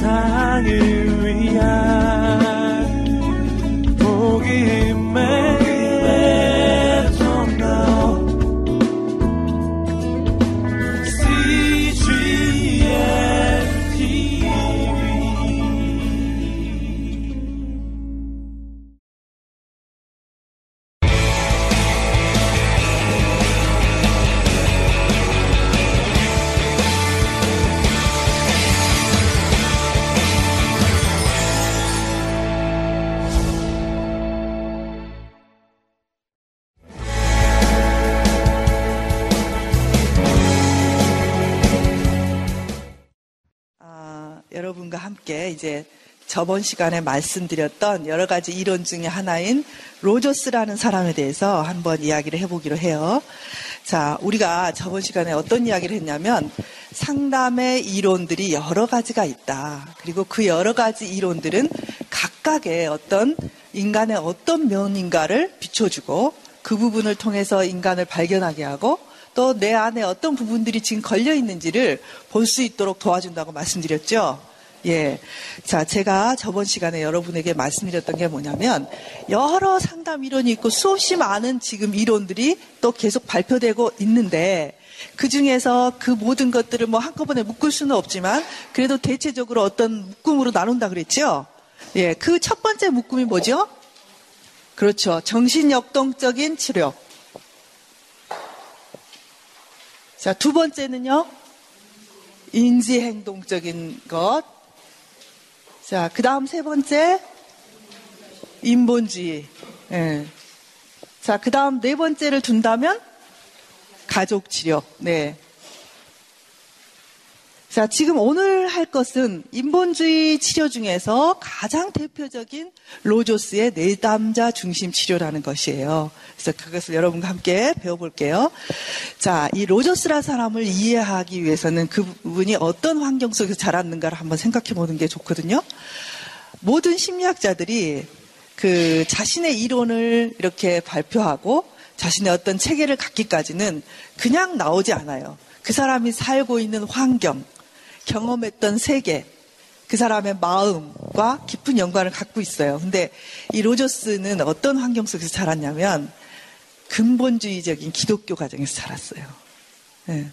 세 저번 시간에 말씀드렸던 여러 가지 이론 중에 하나인 로저스라는 사람에 대해서 한번 이야기를 해보기로 해요. 자, 우리가 저번 시간에 어떤 이야기를 했냐면 상담의 이론들이 여러 가지가 있다. 그리고 그 여러 가지 이론들은 각각의 어떤 인간의 어떤 면인가를 비춰주고 그 부분을 통해서 인간을 발견하게 하고 또 내 안에 어떤 부분들이 지금 걸려 있는지를 볼 수 있도록 도와준다고 말씀드렸죠. 예. 자, 제가 저번 시간에 여러분에게 말씀드렸던 게 뭐냐면, 여러 상담 이론이 있고 수없이 많은 지금 이론들이 또 계속 발표되고 있는데, 그 중에서 그 모든 것들을 뭐 한꺼번에 묶을 수는 없지만, 그래도 대체적으로 어떤 묶음으로 나눈다 그랬죠? 예. 그 첫 번째 묶음이 뭐죠? 그렇죠. 정신역동적인 치료. 자, 두 번째는요? 인지행동적인 것. 자, 그 다음 세 번째, 인본주의. 예. 자, 그 다음 네 번째를 둔다면, 가족 치료. 네. 자, 지금 오늘 할 것은 인본주의 치료 중에서 가장 대표적인 로조스의 내담자 중심 치료라는 것이에요. 그래서 그것을 여러분과 함께 배워볼게요. 자, 이 로조스라 사람을 이해하기 위해서는 그분이 어떤 환경 속에서 자랐는가를 한번 생각해 보는 게 좋거든요. 모든 심리학자들이 그 자신의 이론을 이렇게 발표하고 자신의 어떤 체계를 갖기까지는 그냥 나오지 않아요. 그 사람이 살고 있는 환경, 경험했던 세계, 그 사람의 마음과 깊은 연관을 갖고 있어요. 근데 이 로저스는 어떤 환경 속에서 자랐냐면 근본주의적인 기독교 가정에서 자랐어요. 네.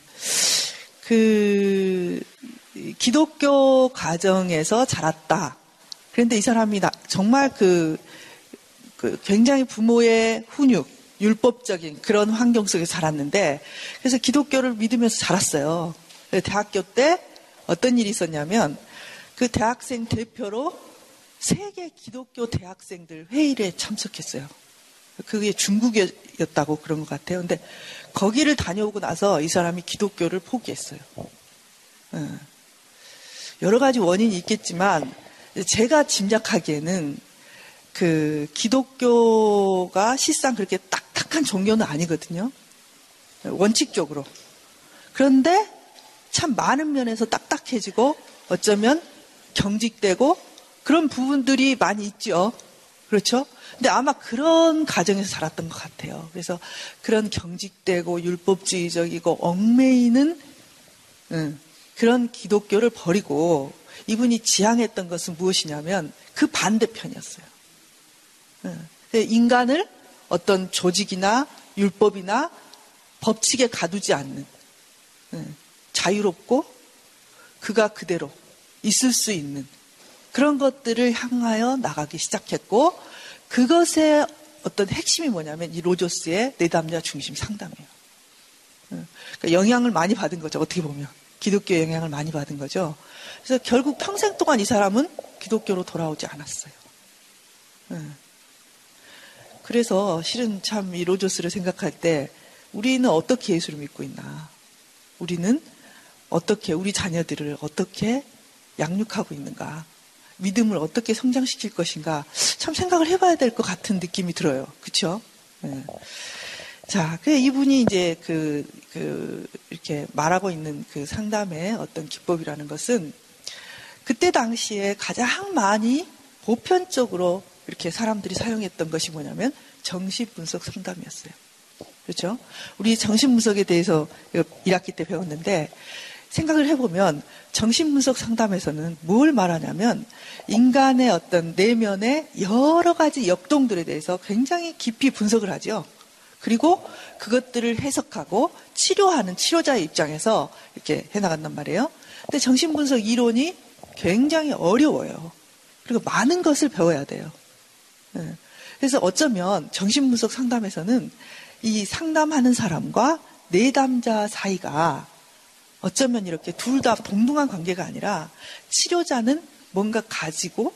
그 기독교 가정에서 자랐다. 그런데 이 사람이 정말 그, 그 굉장히 부모의 훈육, 율법적인 그런 환경 속에 자랐는데 그래서 기독교를 믿으면서 자랐어요. 대학교 때 어떤 일이 있었냐면 그 대학생 대표로 세계 기독교 대학생들 회의에 참석했어요. 그게 중국이었다고 그런 것 같아요. 근데 거기를 다녀오고 나서 이 사람이 기독교를 포기했어요. 예. 여러 가지 원인이 있겠지만 제가 짐작하기에는 그 기독교가 실상 그렇게 딱딱한 종교는 아니거든요. 원칙적으로. 그런데 참 많은 면에서 딱딱해지고 어쩌면 경직되고 그런 부분들이 많이 있죠. 그렇죠? 근데 아마 그런 가정에서 자랐던 것 같아요. 그래서 그런 경직되고 율법주의적이고 얽매이는 음, 그런 기독교를 버리고 이분이 지향했던 것은 무엇이냐면 그 반대편이었어요. 음, 인간을 어떤 조직이나 율법이나 법칙에 가두지 않는 음, 자유롭고 그가 그대로 있을 수 있는 그런 것들을 향하여 나가기 시작했고 그것의 어떤 핵심이 뭐냐면 이 로저스의 내담자 중심 상담이에요. 그러니까 영향을 많이 받은 거죠. 어떻게 보면 기독교 영향을 많이 받은 거죠. 그래서 결국 평생 동안 이 사람은 기독교로 돌아오지 않았어요. 그래서 실은 참 이 로저스를 생각할 때 우리는 어떻게 예수를 믿고 있나? 우리는 어떻게 우리 자녀들을 어떻게 양육하고 있는가, 믿음을 어떻게 성장시킬 것인가 참 생각을 해봐야 될 것 같은 느낌이 들어요. 그렇죠? 네. 자, 그 이분이 이제 그, 그, 이렇게 말하고 있는 그 상담의 어떤 기법이라는 것은 그때 당시에 가장 많이 보편적으로 이렇게 사람들이 사용했던 것이 뭐냐면 정신분석 상담이었어요. 그렇죠? 우리 정신분석에 대해서 1학기 때 배웠는데 생각을 해보면 정신분석 상담에서는 뭘 말하냐면 인간의 어떤 내면의 여러 가지 역동들에 대해서 굉장히 깊이 분석을 하죠. 그리고 그것들을 해석하고 치료하는 치료자의 입장에서 이렇게 해나간단 말이에요. 근데 정신분석 이론이 굉장히 어려워요. 그리고 많은 것을 배워야 돼요. 예. 그래서 어쩌면 정신분석 상담에서는 이 상담하는 사람과 내담자 사이가 어쩌면 이렇게 둘 다 동등한 관계가 아니라 치료자는 뭔가 가지고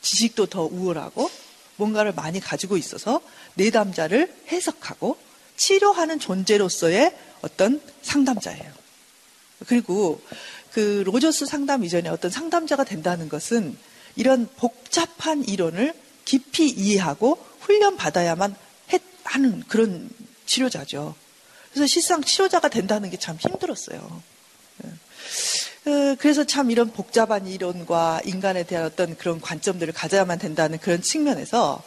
지식도 더 우월하고 뭔가를 많이 가지고 있어서 내담자를 해석하고 치료하는 존재로서의 어떤 상담자예요. 그리고 그 로저스 상담 이전에 어떤 상담자가 된다는 것은 이런 복잡한 이론을 깊이 이해하고 훈련받아야만 하는 그런 치료자죠. 그래서 실상 치료자가 된다는 게 참 힘들었어요. 예. 어, 그래서 참 이런 복잡한 이론과 인간에 대한 어떤 그런 관점들을 가져야만 된다는 그런 측면에서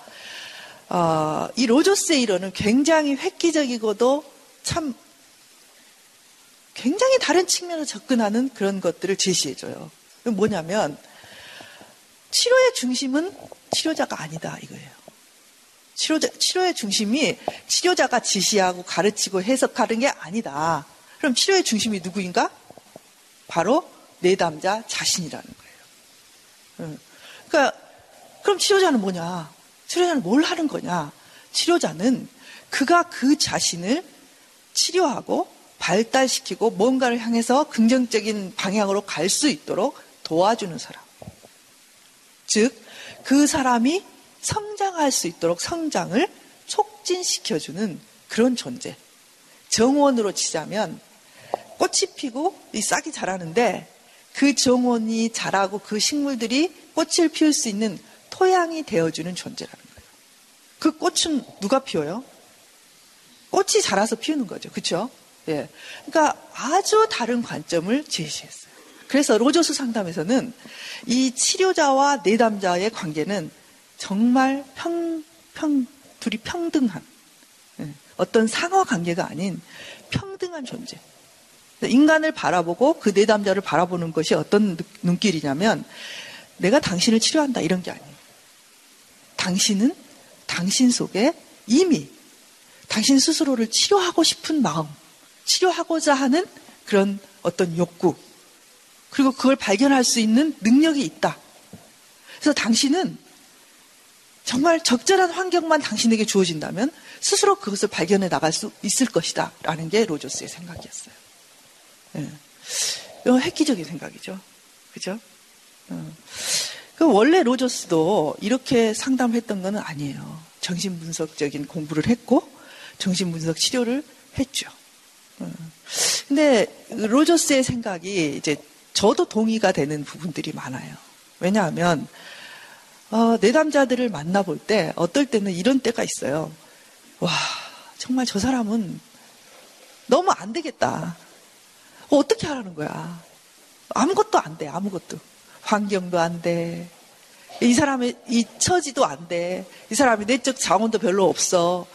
어, 이 로저스의 이론은 굉장히 획기적이고도 참 굉장히 다른 측면으로 접근하는 그런 것들을 제시해줘요. 뭐냐면 치료의 중심은 치료자가 아니다 이거예요. 치료자, 치료의 중심이 치료자가 지시하고 가르치고 해석하는 게 아니다. 그럼 치료의 중심이 누구인가? 바로 내담자 자신이라는 거예요. 그러니까 그럼 치료자는 뭐냐? 치료자는 뭘 하는 거냐? 치료자는 그가 그 자신을 치료하고 발달시키고 뭔가를 향해서 긍정적인 방향으로 갈 수 있도록 도와주는 사람. 즉, 그 사람이 성장할 수 있도록 성장을 촉진시켜주는 그런 존재. 정원으로 치자면 꽃이 피고 이 싹이 자라는데 그 정원이 자라고 그 식물들이 꽃을 피울 수 있는 토양이 되어주는 존재라는 거예요. 그 꽃은 누가 피워요? 꽃이 자라서 피우는 거죠. 그렇죠? 예. 그러니까 아주 다른 관점을 제시했어요. 그래서 로저스 상담에서는 이 치료자와 내담자의 관계는 정말 평, 평, 둘이 평등한 예. 어떤 상하 관계가 아닌 평등한 존재. 인간을 바라보고 그 내담자를 바라보는 것이 어떤 눈길이냐면 내가 당신을 치료한다 이런 게 아니에요. 당신은 당신 속에 이미 당신 스스로를 치료하고 싶은 마음, 치료하고자 하는 그런 어떤 욕구, 그리고 그걸 발견할 수 있는 능력이 있다. 그래서 당신은 정말 적절한 환경만 당신에게 주어진다면 스스로 그것을 발견해 나갈 수 있을 것이다. 라는 게 로저스의 생각이었어요. 예. 이건 획기적인 생각이죠. 그죠? 어. 그 원래 로저스도 이렇게 상담했던 건 아니에요. 정신분석적인 공부를 했고, 정신분석 치료를 했죠. 어. 근데 로저스의 생각이 이제 저도 동의가 되는 부분들이 많아요. 왜냐하면, 어, 내담자들을 만나볼 때 어떨 때는 이런 때가 있어요. 와, 정말 저 사람은 너무 안 되겠다. 어, 어떻게 하라는 거야? 아무것도 안 돼, 아무것도. 환경도 안 돼. 이 사람의 이 처지도 안 돼. 이 사람이 내적 자원도 별로 없어.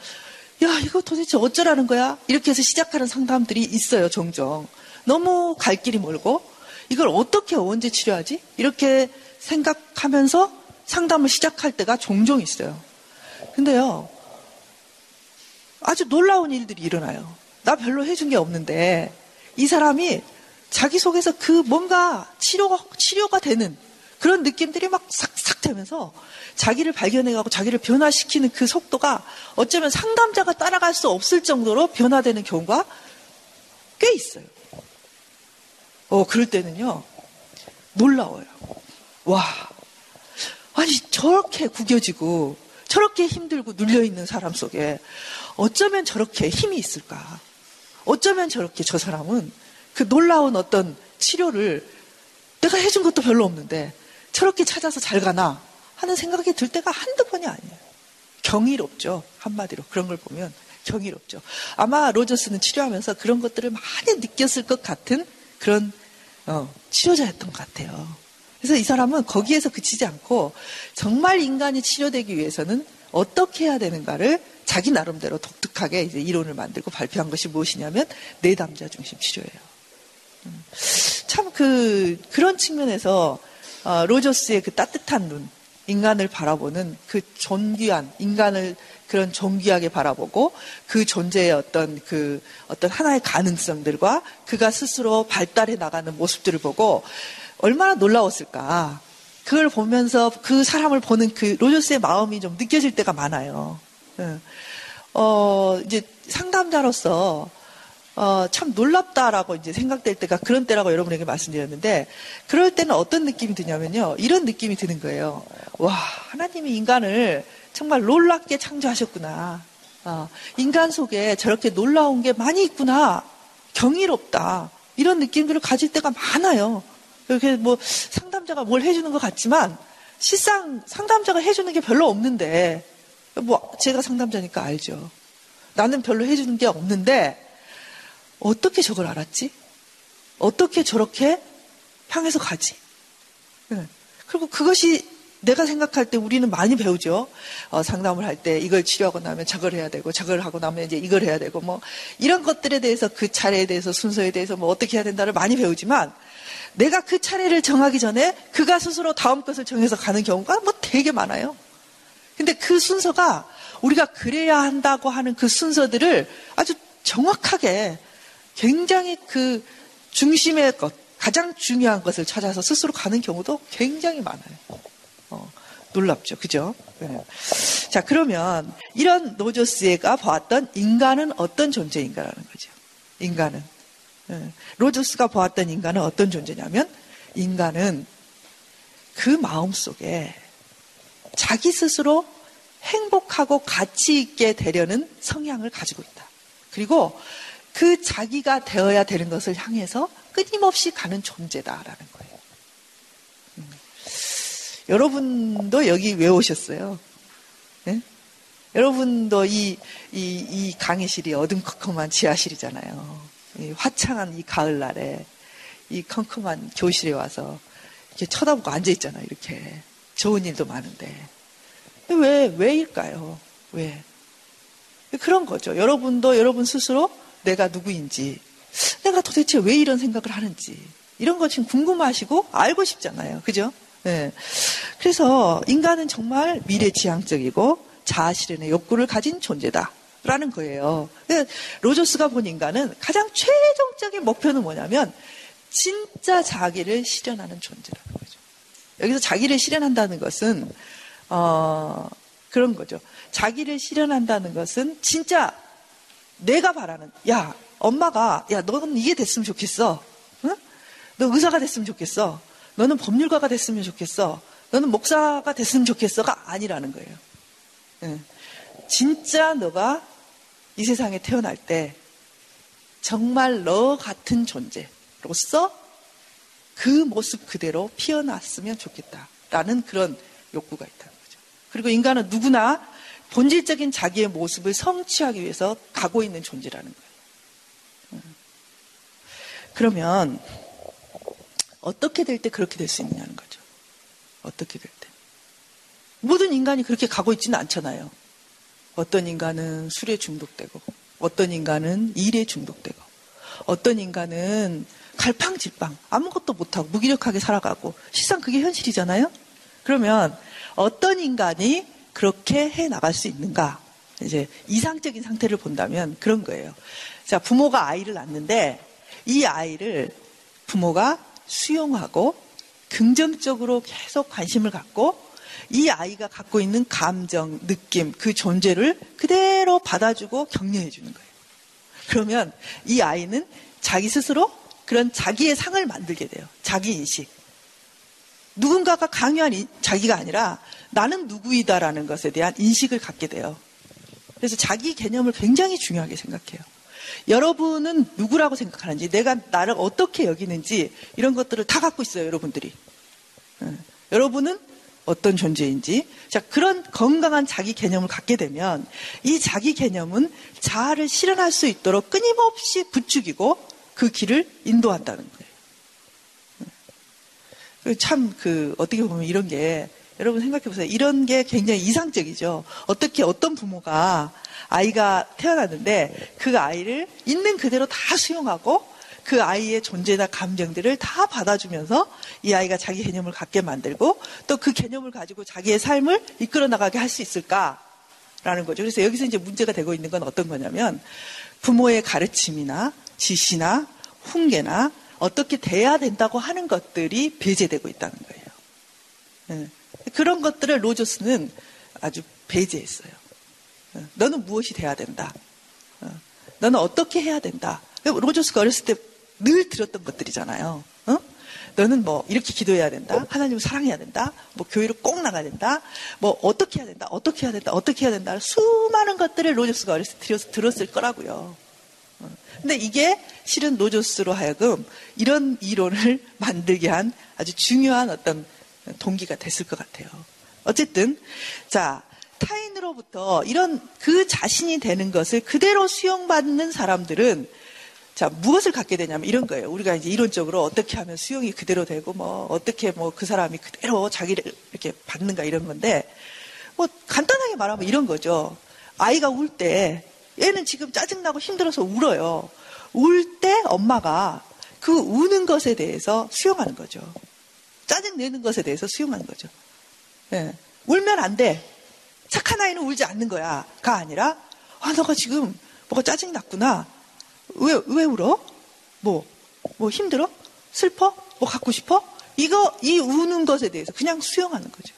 야, 이거 도대체 어쩌라는 거야? 이렇게 해서 시작하는 상담들이 있어요, 종종. 너무 갈 길이 멀고, 이걸 어떻게 언제 치료하지? 이렇게 생각하면서 상담을 시작할 때가 종종 있어요. 근데요, 아주 놀라운 일들이 일어나요. 나 별로 해준 게 없는데, 이 사람이 자기 속에서 그 뭔가 치료가, 치료가 되는 그런 느낌들이 막 싹싹 되면서 자기를 발견해가고 자기를 변화시키는 그 속도가 어쩌면 상담자가 따라갈 수 없을 정도로 변화되는 경우가 꽤 있어요. 어, 그럴 때는요, 놀라워요. 와, 아니, 저렇게 구겨지고, 저렇게 힘들고 눌려있는 사람 속에 어쩌면 저렇게 힘이 있을까? 어쩌면 저렇게 저 사람은 그 놀라운 어떤 치료를 내가 해준 것도 별로 없는데 저렇게 찾아서 잘 가나 하는 생각이 들 때가 한두 번이 아니에요. 경이롭죠. 한마디로. 그런 걸 보면 경이롭죠. 아마 로저스는 치료하면서 그런 것들을 많이 느꼈을 것 같은 그런 어, 치료자였던 것 같아요. 그래서 이 사람은 거기에서 그치지 않고 정말 인간이 치료되기 위해서는 어떻게 해야 되는가를 자기 나름대로 독특하게 이제 이론을 만들고 발표한 것이 무엇이냐면 내담자 중심 치료예요. 음. 그 그런 측면에서 어, 로저스의 그 따뜻한 눈, 인간을 바라보는 그 존귀한 인간을 그런 존귀하게 바라보고 그 존재의 어떤 그 어떤 하나의 가능성들과 그가 스스로 발달해 나가는 모습들을 보고 얼마나 놀라웠을까. 그걸 보면서 그 사람을 보는 그 로저스의 마음이 좀 느껴질 때가 많아요. 예. 어, 이제 상담자로서 어, 참 놀랍다라고 이제 생각될 때가 그런 때라고 여러분에게 말씀드렸는데, 그럴 때는 어떤 느낌이 드냐면요. 이런 느낌이 드는 거예요. 와, 하나님이 인간을 정말 놀랍게 창조하셨구나. 어, 인간 속에 저렇게 놀라운 게 많이 있구나. 경이롭다. 이런 느낌들을 가질 때가 많아요. 이렇게 뭐 상담자가 뭘 해주는 것 같지만, 실상 상담자가 해주는 게 별로 없는데, 뭐 제가 상담자니까 알죠. 나는 별로 해주는 게 없는데, 어떻게 저걸 알았지? 어떻게 저렇게 향해서 가지? 네. 그리고 그것이 내가 생각할 때 우리는 많이 배우죠. 어, 상담을 할 때 이걸 치료하고 나면 저걸 해야 되고 저걸 하고 나면 이제 이걸 해야 되고 뭐 이런 것들에 대해서 그 차례에 대해서 순서에 대해서 뭐 어떻게 해야 된다를 많이 배우지만 내가 그 차례를 정하기 전에 그가 스스로 다음 것을 정해서 가는 경우가 뭐 되게 많아요. 근데 그 순서가 우리가 그래야 한다고 하는 그 순서들을 아주 정확하게 굉장히 그 중심의 것, 가장 중요한 것을 찾아서 스스로 가는 경우도 굉장히 많아요. 어, 놀랍죠. 그죠? 네. 자, 그러면 이런 노조스가 보았던 인간은 어떤 존재인가라는 거죠. 인간은. 네. 로저스가 보았던 인간은 어떤 존재냐면 인간은 그 마음 속에 자기 스스로 행복하고 가치 있게 되려는 성향을 가지고 있다. 그리고 그 자기가 되어야 되는 것을 향해서 끊임없이 가는 존재다라는 거예요. 음. 여러분도 여기 왜 오셨어요? 네? 여러분도 이, 이, 이 강의실이 어둠컴컴한 지하실이잖아요. 이 화창한 이 가을날에 이 컴컴한 교실에 와서 이렇게 쳐다보고 앉아있잖아요. 이렇게. 좋은 일도 많은데. 왜, 왜일까요? 왜? 그런 거죠. 여러분도 여러분 스스로 내가 누구인지, 내가 도대체 왜 이런 생각을 하는지, 이런 거 지금 궁금하시고 알고 싶잖아요. 그죠? 네. 그래서 인간은 정말 미래지향적이고 자아실현의 욕구를 가진 존재다. 라는 거예요. 로저스가 본 인간은 가장 최종적인 목표는 뭐냐면 진짜 자기를 실현하는 존재라는 거죠. 여기서 자기를 실현한다는 것은 어, 그런 거죠. 자기를 실현한다는 것은 진짜 내가 바라는, 야, 엄마가, 야, 너는 이게 됐으면 좋겠어. 응? 너 의사가 됐으면 좋겠어. 너는 법률가가 됐으면 좋겠어. 너는 목사가 됐으면 좋겠어가 아니라는 거예요. 응. 진짜 너가 이 세상에 태어날 때 정말 너 같은 존재로서 그 모습 그대로 피어났으면 좋겠다라는 그런 욕구가 거죠. 그리고 인간은 누구나 본질적인 자기의 모습을 성취하기 위해서 가고 있는 존재라는 거예요. 음. 그러면 어떻게 될 때 그렇게 될 수 있느냐는 거죠. 어떻게 될 때. 모든 인간이 그렇게 가고 있지는 않잖아요. 어떤 인간은 술에 중독되고, 어떤 인간은 일에 중독되고, 어떤 인간은 갈팡질팡 아무것도 못하고 무기력하게 살아가고 실상 그게 현실이잖아요. 그러면 어떤 인간이 그렇게 해 나갈 수 있는가? 이제 이상적인 상태를 본다면 그런 거예요. 자, 부모가 아이를 낳는데 이 아이를 부모가 수용하고 긍정적으로 계속 관심을 갖고 이 아이가 갖고 있는 감정, 느낌, 그 존재를 그대로 받아주고 격려해 주는 거예요. 그러면 이 아이는 자기 스스로 그런 자기의 상을 만들게 돼요. 자기 인식. 누군가가 강요한 자기가 아니라 나는 누구이다라는 것에 대한 인식을 갖게 돼요. 그래서 자기 개념을 굉장히 중요하게 생각해요. 여러분은 누구라고 생각하는지, 내가 나를 어떻게 여기는지, 이런 것들을 다 갖고 있어요, 여러분들이. 네. 여러분은 어떤 존재인지. 자, 그런 건강한 자기 개념을 갖게 되면, 이 자기 개념은 자아를 실현할 수 있도록 끊임없이 부추기고 그 길을 인도한다는 거예요. 네. 참, 그, 어떻게 보면 이런 게 여러분 생각해 보세요. 이런 게 굉장히 이상적이죠. 어떻게 어떤 부모가 아이가 태어났는데 그 아이를 있는 그대로 다 수용하고 그 아이의 존재나 감정들을 다 받아주면서 이 아이가 자기 개념을 갖게 만들고 또 그 개념을 가지고 자기의 삶을 이끌어 나가게 할 수 있을까라는 거죠. 그래서 여기서 이제 문제가 되고 있는 건 어떤 거냐면 부모의 가르침이나 지시나 훈계나 어떻게 돼야 된다고 하는 것들이 배제되고 있다는 거예요. 네. 그런 것들을 로저스는 아주 배제했어요. 어, 너는 무엇이 돼야 된다. 어, 너는 어떻게 해야 된다. 로저스가 어렸을 때 늘 들었던 것들이잖아요. 어? 너는 뭐 이렇게 기도해야 된다. 하나님을 사랑해야 된다. 뭐 교회를 꼭 나가야 된다. 뭐 어떻게 해야 된다. 어떻게 해야 된다. 어떻게 해야 된다. 수많은 것들을 로저스가 어렸을 때 들었을 거라고요. 근데 이게 실은 로저스로 하여금 이런 이론을 만들게 한 아주 중요한 어떤 동기가 됐을 것 같아요. 어쨌든 자 타인으로부터 이런 그 자신이 되는 것을 그대로 수용받는 사람들은 자 무엇을 갖게 되냐면 이런 거예요. 우리가 이제 이론적으로 어떻게 하면 수용이 그대로 되고 뭐 어떻게 뭐 그 사람이 그대로 자기를 이렇게 받는가 이런 건데 뭐 간단하게 말하면 이런 거죠. 아이가 울 때 얘는 지금 짜증나고 힘들어서 울어요. 울 때 엄마가 그 우는 것에 대해서 수용하는 거죠. 짜증 내는 것에 대해서 수용하는 거죠. 예. 울면 안 돼. 착한 아이는 울지 않는 거야. 가 아니라, 아, 너가 지금 뭐가 짜증이 났구나. 왜, 왜 울어? 뭐, 뭐 힘들어? 슬퍼? 뭐 갖고 싶어? 이거, 이 우는 것에 대해서 그냥 수용하는 거죠.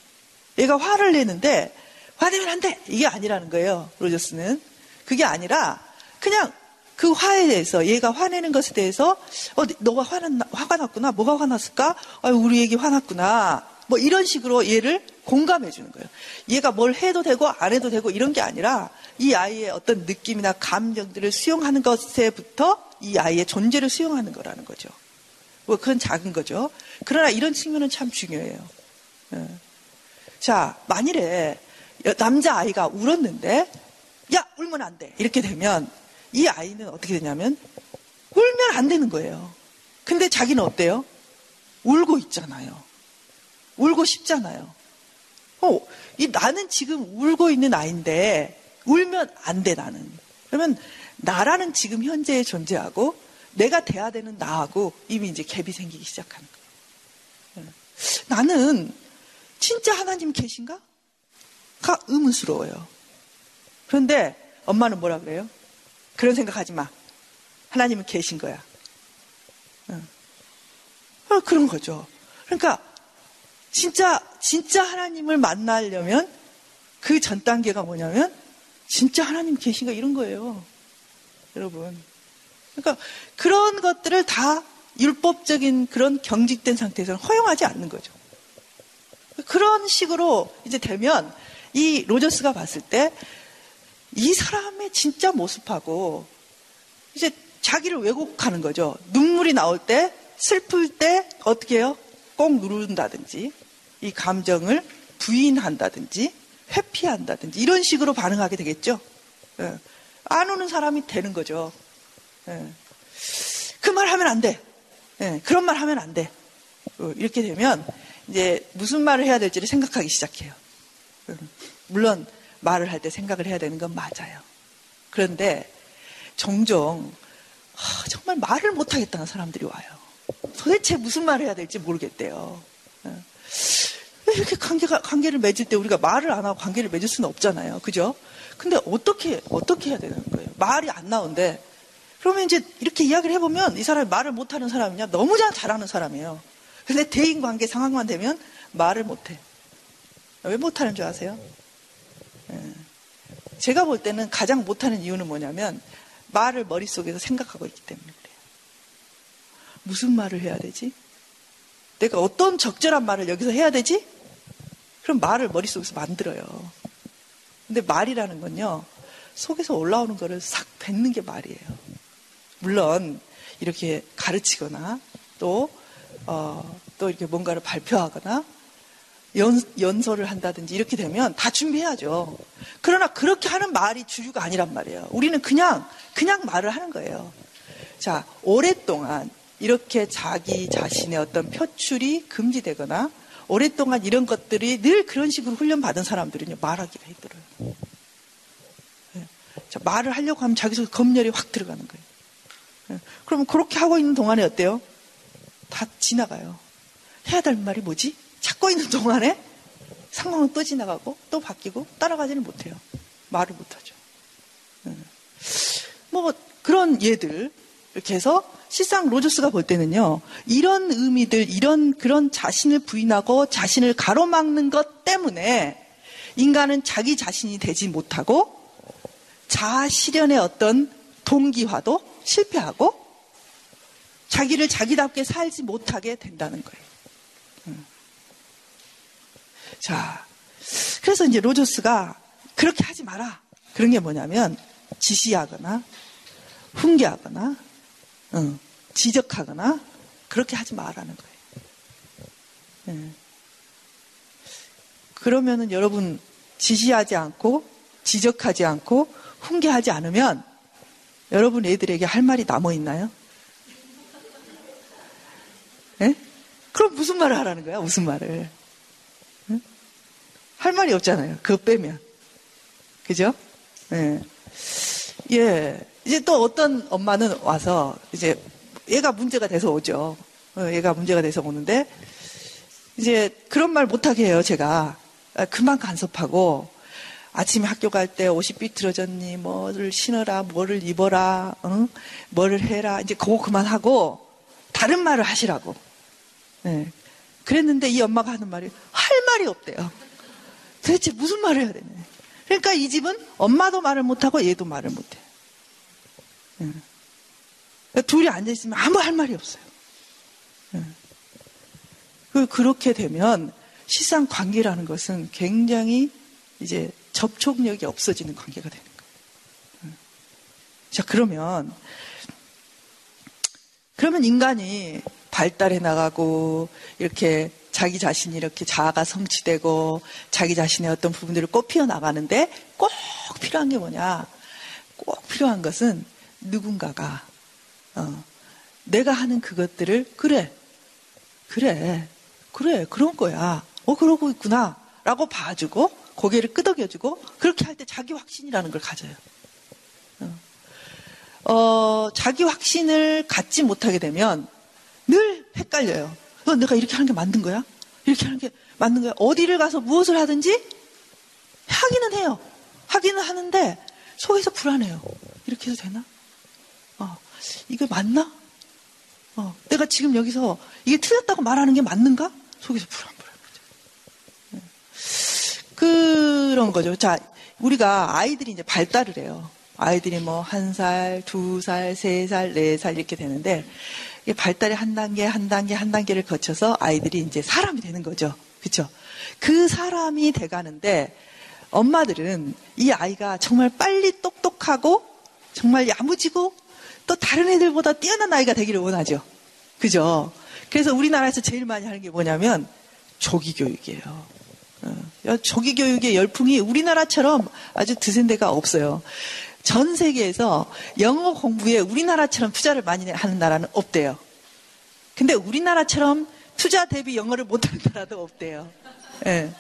얘가 화를 내는데, 화내면 안 돼! 이게 아니라는 거예요, 로저스는. 그게 아니라, 그냥 그 화에 대해서, 얘가 화내는 것에 대해서, 어, 너가 화는, 화가 났구나? 뭐가 화났을까? 아유, 우리 얘기 화났구나. 뭐 이런 식으로 얘를 공감해 주는 거예요. 얘가 뭘 해도 되고 안 해도 되고 이런 게 아니라 이 아이의 어떤 느낌이나 감정들을 수용하는 것에부터 이 아이의 존재를 수용하는 거라는 거죠. 뭐 그건 작은 거죠. 그러나 이런 측면은 참 중요해요. 예. 자, 만일에 남자 아이가 울었는데 야 울면 안 돼. 이렇게 되면 이 아이는 어떻게 되냐면 울면 안 되는 거예요. 근데 자기는 어때요? 울고 있잖아요. 울고 싶잖아요. 어, 이 나는 지금 울고 있는 아이인데 울면 안 돼 나는. 그러면 나라는 지금 현재에 존재하고 내가 돼야 되는 나하고 이미 이제 갭이 생기기 시작하는 거예요. 예. 나는 진짜 하나님 계신가? 가 의문스러워요. 그런데 엄마는 뭐라 그래요? 그런 생각하지 마. 하나님은 계신 거야. 어, 그런 거죠. 그러니까 진짜 진짜 하나님을 만나려면 그 전 단계가 뭐냐면 진짜 하나님 계신가 이런 거예요. 여러분. 그러니까 그런 것들을 다 율법적인 그런 경직된 상태에서는 허용하지 않는 거죠. 그런 식으로 이제 되면 이 로저스가 봤을 때 이 사람의 진짜 모습하고 이제 자기를 왜곡하는 거죠. 눈물이 나올 때, 슬플 때 어떻게 해요? 꼭 누른다든지, 이 감정을 부인한다든지, 회피한다든지, 이런 식으로 반응하게 되겠죠. 예. 안 오는 사람이 되는 거죠. 예. 그말 하면 안 돼. 예. 그런 말 하면 안 돼. 어, 이렇게 되면 이제 무슨 말을 해야 될지를 생각하기 시작해요. 음. 물론 말을 할 때 생각을 해야 되는 건 맞아요. 그런데 종종 정말 말을 못 하겠다는 사람들이 와요. 도대체 무슨 말을 해야 될지 모르겠대요. 어. 이렇게 관계가, 관계를 맺을 때 우리가 말을 안 하고 관계를 맺을 수는 없잖아요. 그죠? 근데 어떻게, 어떻게 해야 되는 거예요? 말이 안 나오는데, 그러면 이제 이렇게 이야기를 해보면 이 사람이 말을 못하는 사람이냐? 너무 잘하는 사람이에요. 근데 대인 관계 상황만 되면 말을 못해. 왜 못하는 줄 아세요? 예. 제가 볼 때는 가장 못하는 이유는 뭐냐면 말을 머릿속에서 생각하고 있기 때문에 그래요. 무슨 말을 해야 되지? 내가 어떤 적절한 말을 여기서 해야 되지? 그럼 말을 머릿속에서 만들어요. 근데 말이라는 건요, 속에서 올라오는 거를 싹 뱉는 게 말이에요. 물론, 이렇게 가르치거나, 또, 어, 또 이렇게 뭔가를 발표하거나, 연, 연설을 한다든지 이렇게 되면 다 준비해야죠. 그러나 그렇게 하는 말이 주류가 아니란 말이에요. 우리는 그냥, 그냥 말을 하는 거예요. 자, 오랫동안 이렇게 자기 자신의 어떤 표출이 금지되거나 오랫동안 이런 것들이 늘 그런 식으로 훈련받은 사람들은요, 말하기가 힘들어요. 네. 자, 말을 하려고 하면 자기 속에 검열이 확 들어가는 거예요. 예. 그러면 그렇게 하고 있는 동안에 어때요? 다 지나가요. 해야 될 말이 뭐지? 찾고 있는 동안에 상황은 또 지나가고 또 바뀌고 따라가지는 못해요. 말을 못하죠. 예. 뭐 그런 예들 이렇게 해서 실상 로저스가 볼 때는요 이런 의미들 이런 그런 자신을 부인하고 자신을 가로막는 것 때문에 인간은 자기 자신이 되지 못하고 자아 실현의 어떤 동기화도 실패하고 자기를 자기답게 살지 못하게 된다는 거예요. 음. 자, 그래서 이제 로저스가 그렇게 하지 마라. 그런 게 뭐냐면 지시하거나 훈계하거나 응, 지적하거나 그렇게 하지 마라는 거예요. 네. 그러면은 여러분 지시하지 않고 지적하지 않고 훈계하지 않으면 여러분 애들에게 할 말이 남아 있나요? 네? 그럼 무슨 말을 하라는 거야? 무슨 말을? 네? 할 말이 없잖아요. 그거 빼면. 그죠? 예. 예. 이제 또 어떤 엄마는 와서 이제 얘가 문제가 돼서 오죠. 어, 얘가 문제가 돼서 오는데 이제 그런 말 못하게 해요, 제가. 아, 그만 간섭하고 아침에 학교 갈 때 옷이 삐뚤어졌니? 뭐를 신어라, 뭐를 입어라, 응? 뭐를 해라. 이제 그거 그만하고 다른 말을 하시라고. 네. 그랬는데 이 엄마가 하는 말이 할 말이 없대요. 도대체 무슨 말을 해야 되냐. 그러니까 이 집은 엄마도 말을 못하고 얘도 말을 못해. 네. 둘이 앉아있으면 아무 할 말이 없어요. 네. 그렇게 되면 실상 관계라는 것은 굉장히 이제 접촉력이 없어지는 관계가 되는 거예요. 자, 그러면, 그러면 인간이 발달해 나가고, 이렇게 자기 자신이 이렇게 자아가 성취되고, 자기 자신의 어떤 부분들을 꽃피워 나가는데 꼭 필요한 게 뭐냐? 꼭 필요한 것은 누군가가, 어, 내가 하는 그것들을, 그래, 그래, 그래, 그런 거야. 어, 그러고 있구나. 라고 봐주고, 고개를 끄덕여주고, 그렇게 할 때 자기 확신이라는 걸 가져요. 어, 어, 자기 확신을 갖지 못하게 되면 늘 헷갈려요. 어, 내가 이렇게 하는 게 맞는 거야? 이렇게 하는 게 맞는 거야? 어디를 가서 무엇을 하든지 하기는 해요. 하기는 하는데 속에서 불안해요. 이렇게 해도 되나? 어, 이게 맞나? 어, 내가 지금 여기서 이게 틀렸다고 말하는 게 맞는가? 속에서 불안, 불안. 네. 그런 거죠. 자, 우리가 아이들이 이제 발달을 해요. 아이들이 뭐 한 살, 두 살, 세 살, 네 살 이렇게 되는데 발달이 한 단계, 한 단계, 한 단계를 거쳐서 아이들이 이제 사람이 되는 거죠. 그렇죠? 그 사람이 돼가는데 엄마들은 이 아이가 정말 빨리 똑똑하고 정말 야무지고 또 다른 애들보다 뛰어난 아이가 되기를 원하죠. 그죠? 그래서 우리나라에서 제일 많이 하는 게 뭐냐면 조기 교육이에요. 어, 조기 교육의 열풍이 우리나라처럼 아주 드센 데가 없어요. 전 세계에서 영어 공부에 우리나라처럼 투자를 많이 하는 나라는 없대요. 근데 우리나라처럼 투자 대비 영어를 못하는 나라도 없대요. 네.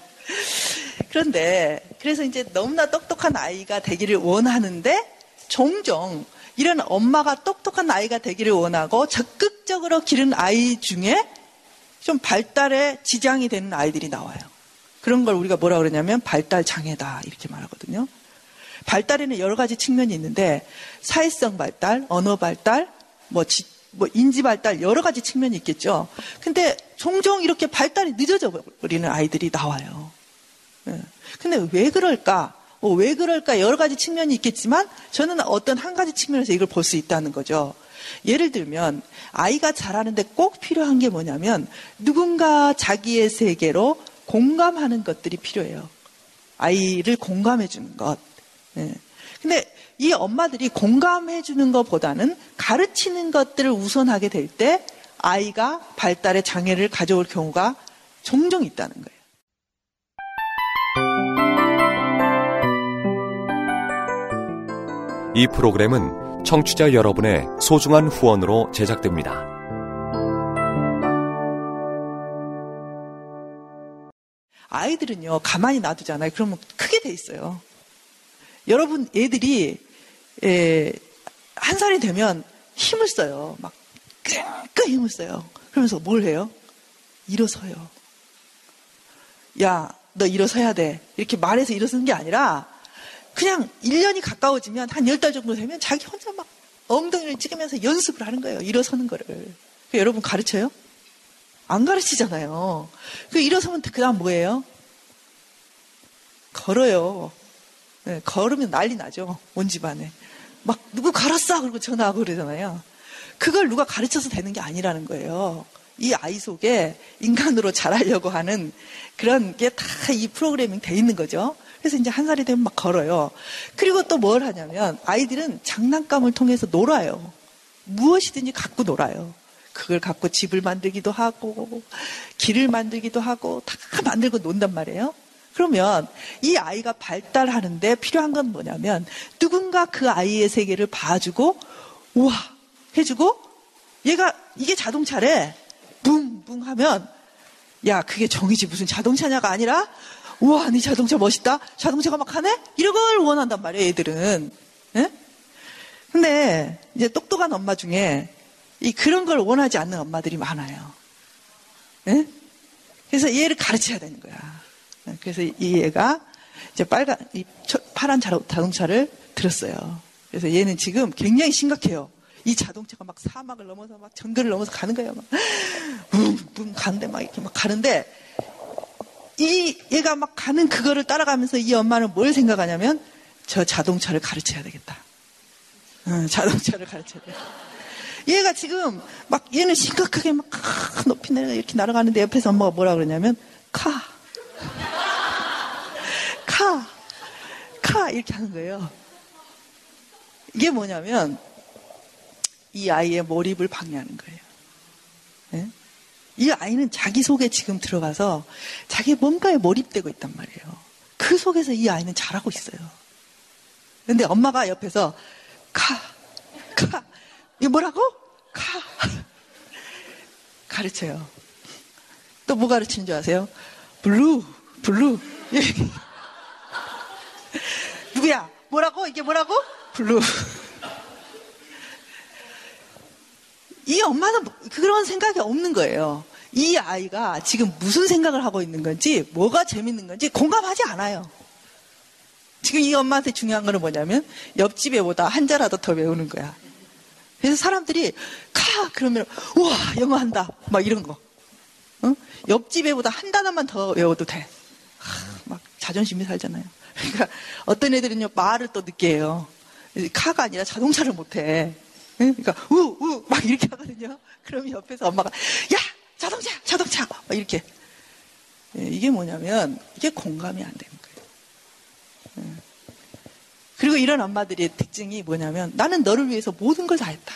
그런데 그래서 이제 너무나 똑똑한 아이가 되기를 원하는데 종종 이런 엄마가 똑똑한 아이가 되기를 원하고 적극적으로 기른 아이 중에 좀 발달에 지장이 되는 아이들이 나와요. 그런 걸 우리가 뭐라 그러냐면 발달 장애다 이렇게 말하거든요. 발달에는 여러 가지 측면이 있는데 사회성 발달, 언어 발달, 뭐, 지, 뭐 인지 발달 여러 가지 측면이 있겠죠. 근데 종종 이렇게 발달이 늦어져 버리는 아이들이 나와요. 네. 근데 왜 그럴까? 어, 왜 그럴까? 여러 가지 측면이 있겠지만 저는 어떤 한 가지 측면에서 이걸 볼 수 있다는 거죠. 예를 들면 아이가 자라는데 꼭 필요한 게 뭐냐면 누군가 자기의 세계로 공감하는 것들이 필요해요. 아이를 공감해 주는 것. 네. 근데 이 엄마들이 공감해 주는 것보다는 가르치는 것들을 우선하게 될 때 아이가 발달에 장애를 가져올 경우가 종종 있다는 거예요. 이 프로그램은 청취자 여러분의 소중한 후원으로 제작됩니다. 아이들은요, 가만히 놔두잖아요. 그러면 크게 돼 있어요. 여러분 애들이 에, 한 살이 되면 힘을 써요. 막 끙끙 힘을 써요. 그러면서 뭘 해요? 일어서요. 야, 너 일어서야 돼. 이렇게 말해서 일어서는 게 아니라 그냥 1년이 가까워지면 한 10달 정도 되면 자기 혼자 막 엉덩이를 찍으면서 연습을 하는 거예요. 일어서는 거를. 그 여러분 가르쳐요? 안 가르치잖아요. 그 일어서면 그 다음 뭐예요? 걸어요. 네, 걸으면 난리 나죠. 온 집안에. 막 누구 갈았어? 그리고 전화하고 그러잖아요. 그걸 누가 가르쳐서 되는 게 아니라는 거예요. 이 아이 속에 인간으로 자라려고 하는 그런 게 다 이 프로그래밍 돼 있는 거죠. 그래서 이제 한 살이 되면 막 걸어요. 그리고 또 뭘 하냐면 아이들은 장난감을 통해서 놀아요. 무엇이든지 갖고 놀아요. 그걸 갖고 집을 만들기도 하고 길을 만들기도 하고 다 만들고 논단 말이에요. 그러면 이 아이가 발달하는데 필요한 건 뭐냐면 누군가 그 아이의 세계를 봐주고 우와 해주고 얘가 이게 자동차래. 붕붕 하면 야 그게 정이지. 무슨 자동차냐가 아니라 우와 네 자동차 멋있다. 자동차가 막 하네? 이런 걸 원한단 말이에요 애들은. 예? 근데 이제 똑똑한 엄마 중에 이 그런 걸 원하지 않는 엄마들이 많아요. 예? 그래서 얘를 가르쳐야 되는 거야 그래서 이 애가 이제 빨간 이 파란 자동차를 들었어요 그래서 얘는 지금 굉장히 심각해요 이 자동차가 막 사막을 넘어서 막 정글을 넘어서 가는 거예요. 막 붕붕 가는데 막 이렇게 막 가는데 이 얘가 막 가는 그거를 따라가면서 이 엄마는 뭘 생각하냐면 저 자동차를 가르쳐야 되겠다. 어, 자동차를 가르쳐야 돼. 얘가 지금 막 얘는 심각하게 막 높이 내려 이렇게 날아가는데 옆에서 엄마가 뭐라 그러냐면 카. 카. 카 이렇게 하는 거예요. 이게 뭐냐면 이 아이의 몰입을 방해하는 거예요. 네? 이 아이는 자기 속에 지금 들어가서 자기 뭔가에 몰입되고 있단 말이에요. 그 속에서 이 아이는 잘하고 있어요. 근데 엄마가 옆에서 카, 카, 이거 뭐라고? 카. 가르쳐요. 또 뭐 가르치는 줄 아세요? blue, blue. 누구야? 뭐라고? 이게 뭐라고? blue. 이 엄마는 그런 생각이 없는 거예요. 이 아이가 지금 무슨 생각을 하고 있는 건지, 뭐가 재밌는 건지 공감하지 않아요. 지금 이 엄마한테 중요한 거는 뭐냐면, 옆집 애보다 한 자라도 더 외우는 거야. 그래서 사람들이, 가! 그러면, 우와, 영어 한다. 막 이런 거. 어? 옆집 애보다 한 단어만 더 외워도 돼. 하, 막 자존심이 살잖아요. 그러니까 어떤 애들은요, 말을 또 늦게 해요. 카가 아니라 자동차를 못 해. 그러니까 우 우 막 이렇게 하거든요. 그러면 옆에서 엄마가 야 자동차 자동차 막 이렇게 예, 이게 뭐냐면 이게 공감이 안 되는 거예요. 예. 그리고 이런 엄마들의 특징이 뭐냐면 나는 너를 위해서 모든 걸 다 했다.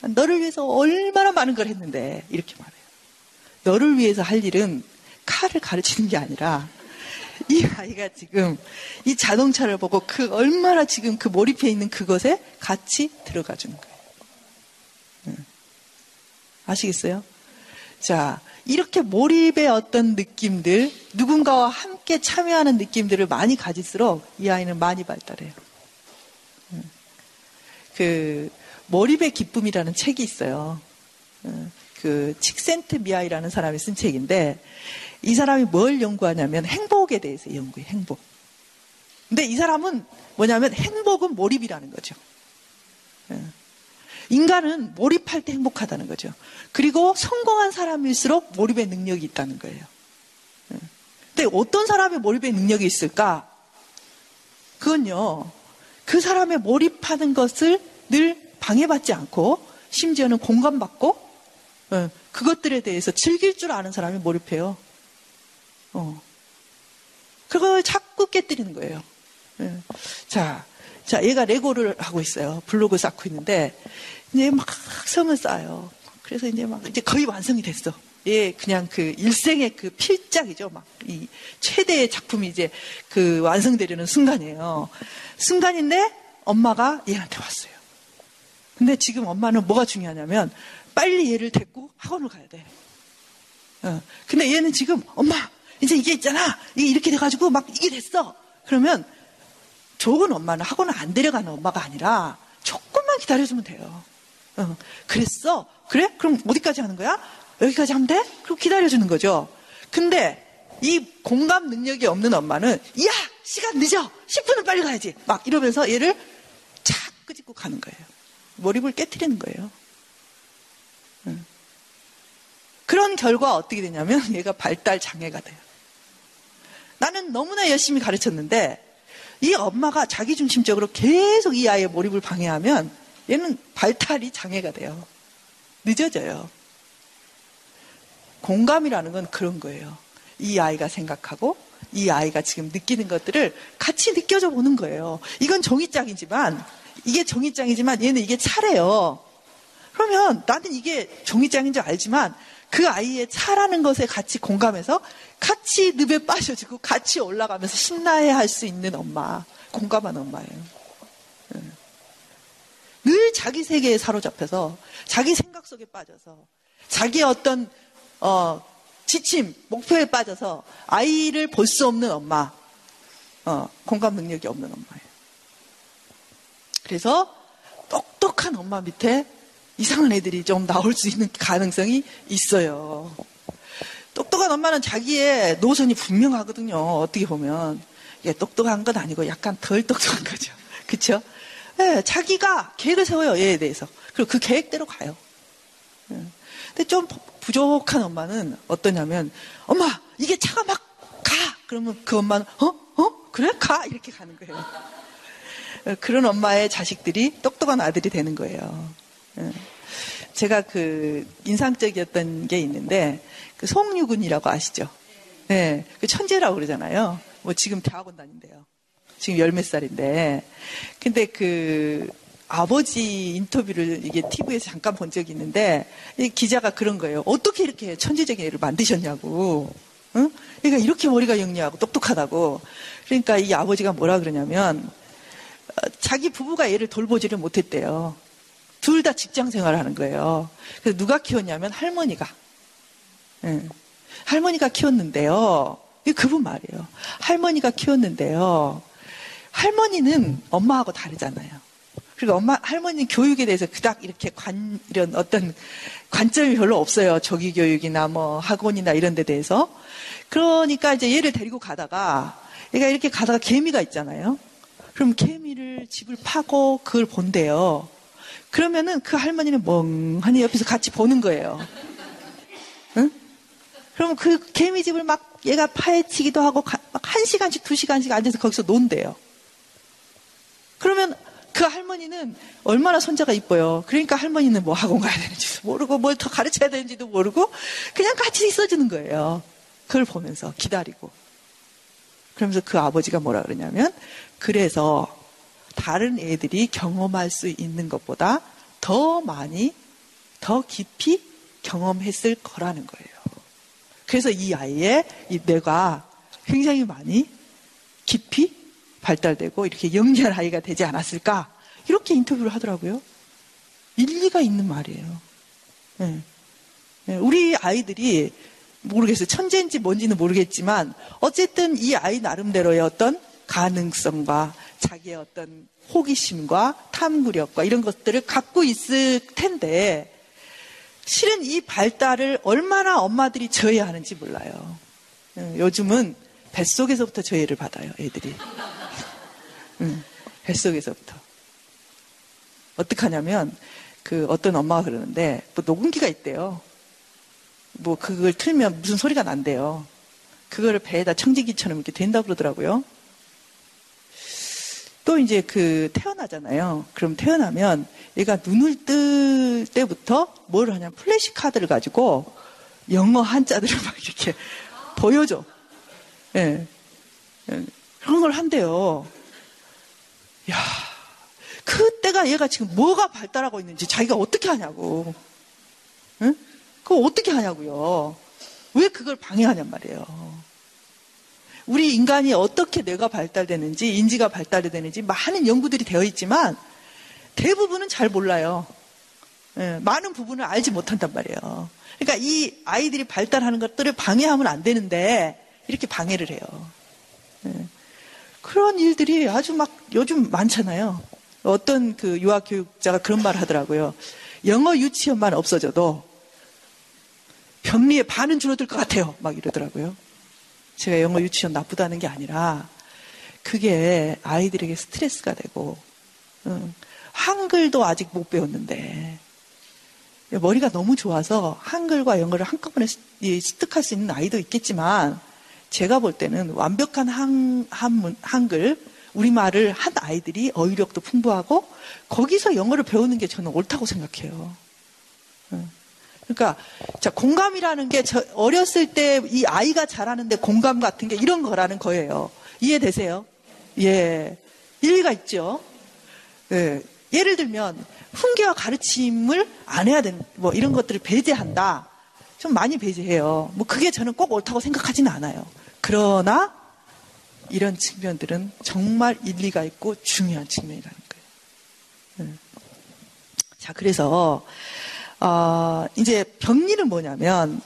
너를 위해서 얼마나 많은 걸 했는데 이렇게 말해요. 너를 위해서 할 일은 칼을 가르치는 게 아니라 이 아이가 지금 이 자동차를 보고 그 얼마나 지금 그 몰입해 있는 그것에 같이 들어가 주는 거예요. 아시겠어요? 자, 이렇게 몰입의 어떤 느낌들, 누군가와 함께 참여하는 느낌들을 많이 가질수록 이 아이는 많이 발달해요. 그, 몰입의 기쁨이라는 책이 있어요. 그, 칙센트 미아이라는 사람이 쓴 책인데, 이 사람이 뭘 연구하냐면 행복에 대해서 연구해, 행복. 근데 이 사람은 뭐냐면 행복은 몰입이라는 거죠. 인간은 몰입할 때 행복하다는 거죠. 그리고 성공한 사람일수록 몰입의 능력이 있다는 거예요. 근데 어떤 사람의 몰입의 능력이 있을까? 그건요, 그 사람의 몰입하는 것을 늘 방해받지 않고, 심지어는 공감받고, 그것들에 대해서 즐길 줄 아는 사람이 몰입해요. 어. 그걸 자꾸 깨뜨리는 거예요. 자, 자, 얘가 레고를 하고 있어요. 블록을 쌓고 있는데, 이제 막 성을 쌓아요. 그래서 이제 막 이제 거의 완성이 됐어. 예, 그냥 그 일생의 그 필작이죠. 막 이 최대의 작품이 이제 그 완성되려는 순간이에요. 순간인데 엄마가 얘한테 왔어요. 근데 지금 엄마는 뭐가 중요하냐면 빨리 얘를 데리고 학원을 가야 돼. 어. 근데 얘는 지금 엄마 이제 이게 있잖아. 이게 이렇게 돼가지고 막 이게 됐어. 그러면 좋은 엄마는 학원을 안 데려가는 엄마가 아니라 조금만 기다려주면 돼요. 어, 그랬어? 그래? 그럼 어디까지 하는 거야? 여기까지 하면 돼? 그럼 기다려주는 거죠. 근데 이 공감 능력이 없는 엄마는 야 시간 늦어 10분은 빨리 가야지 막 이러면서 얘를 착 끄집고 가는 거예요. 몰입을 깨뜨리는 거예요. 응. 그런 결과 어떻게 되냐면 얘가 발달 장애가 돼요. 나는 너무나 열심히 가르쳤는데 이 엄마가 자기중심적으로 계속 이 아이의 몰입을 방해하면 얘는 발달이 장애가 돼요. 늦어져요. 공감이라는 건 그런 거예요. 이 아이가 생각하고 이 아이가 지금 느끼는 것들을 같이 느껴져 보는 거예요. 이건 종이장이지만 이게 종이장이지만 얘는 이게 차래요. 그러면 나는 이게 종이장인 줄 알지만 그 아이의 차라는 것에 같이 공감해서 같이 늪에 빠져지고 같이 올라가면서 신나해 할 수 있는 엄마. 공감한 엄마예요. 예. 늘 자기 세계에 사로잡혀서 자기 생각 속에 빠져서 자기의 어떤 어, 지침, 목표에 빠져서 아이를 볼 수 없는 엄마, 어, 공감 능력이 없는 엄마예요. 그래서 똑똑한 엄마 밑에 이상한 애들이 좀 나올 수 있는 가능성이 있어요. 똑똑한 엄마는 자기의 노선이 분명하거든요. 어떻게 보면. 이게 똑똑한 건 아니고 약간 덜 똑똑한 거죠. 그쵸? 네, 자기가 계획을 세워요, 얘에 대해서. 그리고 그 계획대로 가요. 네. 근데 좀 부족한 엄마는 어떠냐면, 엄마, 이게 차가 막 가! 그러면 그 엄마는, 어? 어? 그래? 가! 이렇게 가는 거예요. 그런 엄마의 자식들이 똑똑한 아들이 되는 거예요. 예. 제가 그 인상적이었던 게 있는데, 그 송유근이라고 아시죠? 네, 그 천재라고 그러잖아요. 뭐 지금 대학원 다닌대요. 지금 열 몇 살인데. 근데 그 아버지 인터뷰를 이게 TV에서 잠깐 본 적이 있는데 이 기자가 그런 거예요. 어떻게 이렇게 천재적인 애를 만드셨냐고. 응? 그러니까 이렇게 머리가 영리하고 똑똑하다고. 그러니까 이 아버지가 뭐라 그러냐면 어, 자기 부부가 얘를 돌보지를 못했대요. 둘 다 직장 생활을 하는 거예요. 그래서 누가 키웠냐면 할머니가. 응. 할머니가 키웠는데요. 그분 말이에요. 할머니가 키웠는데요. 할머니는 엄마하고 다르잖아요. 그리고 엄마, 할머니 교육에 대해서 그닥 이렇게 관, 이런 어떤 관점이 별로 없어요. 조기 교육이나 뭐 학원이나 이런 데 대해서. 그러니까 이제 얘를 데리고 가다가 얘가 이렇게 가다가 개미가 있잖아요. 그럼 개미를 집을 파고 그걸 본대요. 그러면은 그 할머니는 멍하니 옆에서 같이 보는 거예요. 응? 그럼 그 개미집을 막 얘가 파헤치기도 하고 막 한 시간씩 두 시간씩 앉아서 거기서 논대요. 그러면 그 할머니는 얼마나 손자가 이뻐요. 그러니까 할머니는 뭐 학원 가야 되는지도 모르고 뭘 더 가르쳐야 되는지도 모르고 그냥 같이 있어주는 거예요. 그걸 보면서 기다리고. 그러면서 그 아버지가 뭐라 그러냐면 그래서 다른 애들이 경험할 수 있는 것보다 더 많이 더 깊이 경험했을 거라는 거예요. 그래서 이 아이의 이 뇌가 굉장히 많이 깊이 발달되고 이렇게 영리한 아이가 되지 않았을까? 이렇게 인터뷰를 하더라고요. 일리가 있는 말이에요. 네. 네. 우리 아이들이 모르겠어요. 천재인지 뭔지는 모르겠지만 어쨌든 이 아이 나름대로의 어떤 가능성과 자기의 어떤 호기심과 탐구력과 이런 것들을 갖고 있을 텐데 실은 이 발달을 얼마나 엄마들이 저해하는지 몰라요. 요즘은 뱃속에서부터 저해를 받아요, 애들이. 응, 뱃속에서부터. 어떡하냐면, 그 어떤 엄마가 그러는데, 뭐 녹음기가 있대요. 뭐 그걸 틀면 무슨 소리가 난대요. 그거를 배에다 청진기처럼 이렇게 된다고 그러더라고요. 또 이제 그 태어나잖아요. 그럼 태어나면 얘가 눈을 뜰 때부터 뭘 하냐 플래시 카드를 가지고 영어 한자들을 막 이렇게 보여줘. 예. 네. 그런 걸 한대요. 야, 그때가 얘가 지금 뭐가 발달하고 있는지 자기가 어떻게 하냐고. 응? 그거 어떻게 하냐고요. 왜 그걸 방해하냔 말이에요. 우리 인간이 어떻게 뇌가 발달되는지, 인지가 발달되는지 많은 연구들이 되어 있지만 대부분은 잘 몰라요. 예, 많은 부분을 알지 못한단 말이에요. 그러니까 이 아이들이 발달하는 것들을 방해하면 안 되는데 이렇게 방해를 해요. 예, 그런 일들이 아주 막 요즘 많잖아요. 어떤 그 유아 교육자가 그런 말을 하더라고요. 영어 유치원만 없어져도 병리의 반은 줄어들 것 같아요. 막 이러더라고요. 제가 영어 유치원 나쁘다는 게 아니라 그게 아이들에게 스트레스가 되고 응. 한글도 아직 못 배웠는데 머리가 너무 좋아서 한글과 영어를 한꺼번에 습득할 수 있는 아이도 있겠지만 제가 볼 때는 완벽한 한, 한문, 한글, 우리말을 한 아이들이 어휘력도 풍부하고 거기서 영어를 배우는 게 저는 옳다고 생각해요. 그러니까 자 공감이라는 게저 어렸을 때 이 아이가 잘하는데 공감 같은 게 이런 거라는 거예요. 이해되세요? 예, 일리가 있죠. 예, 예를 들면 훈계와 가르침을 안 해야 되는 뭐 이런 것들을 배제한다. 좀 많이 배제해요. 뭐 그게 저는 꼭 옳다고 생각하지는 않아요. 그러나 이런 측면들은 정말 일리가 있고 중요한 측면이라는 거예요. 예. 자, 그래서 어, 이제 병리는 뭐냐면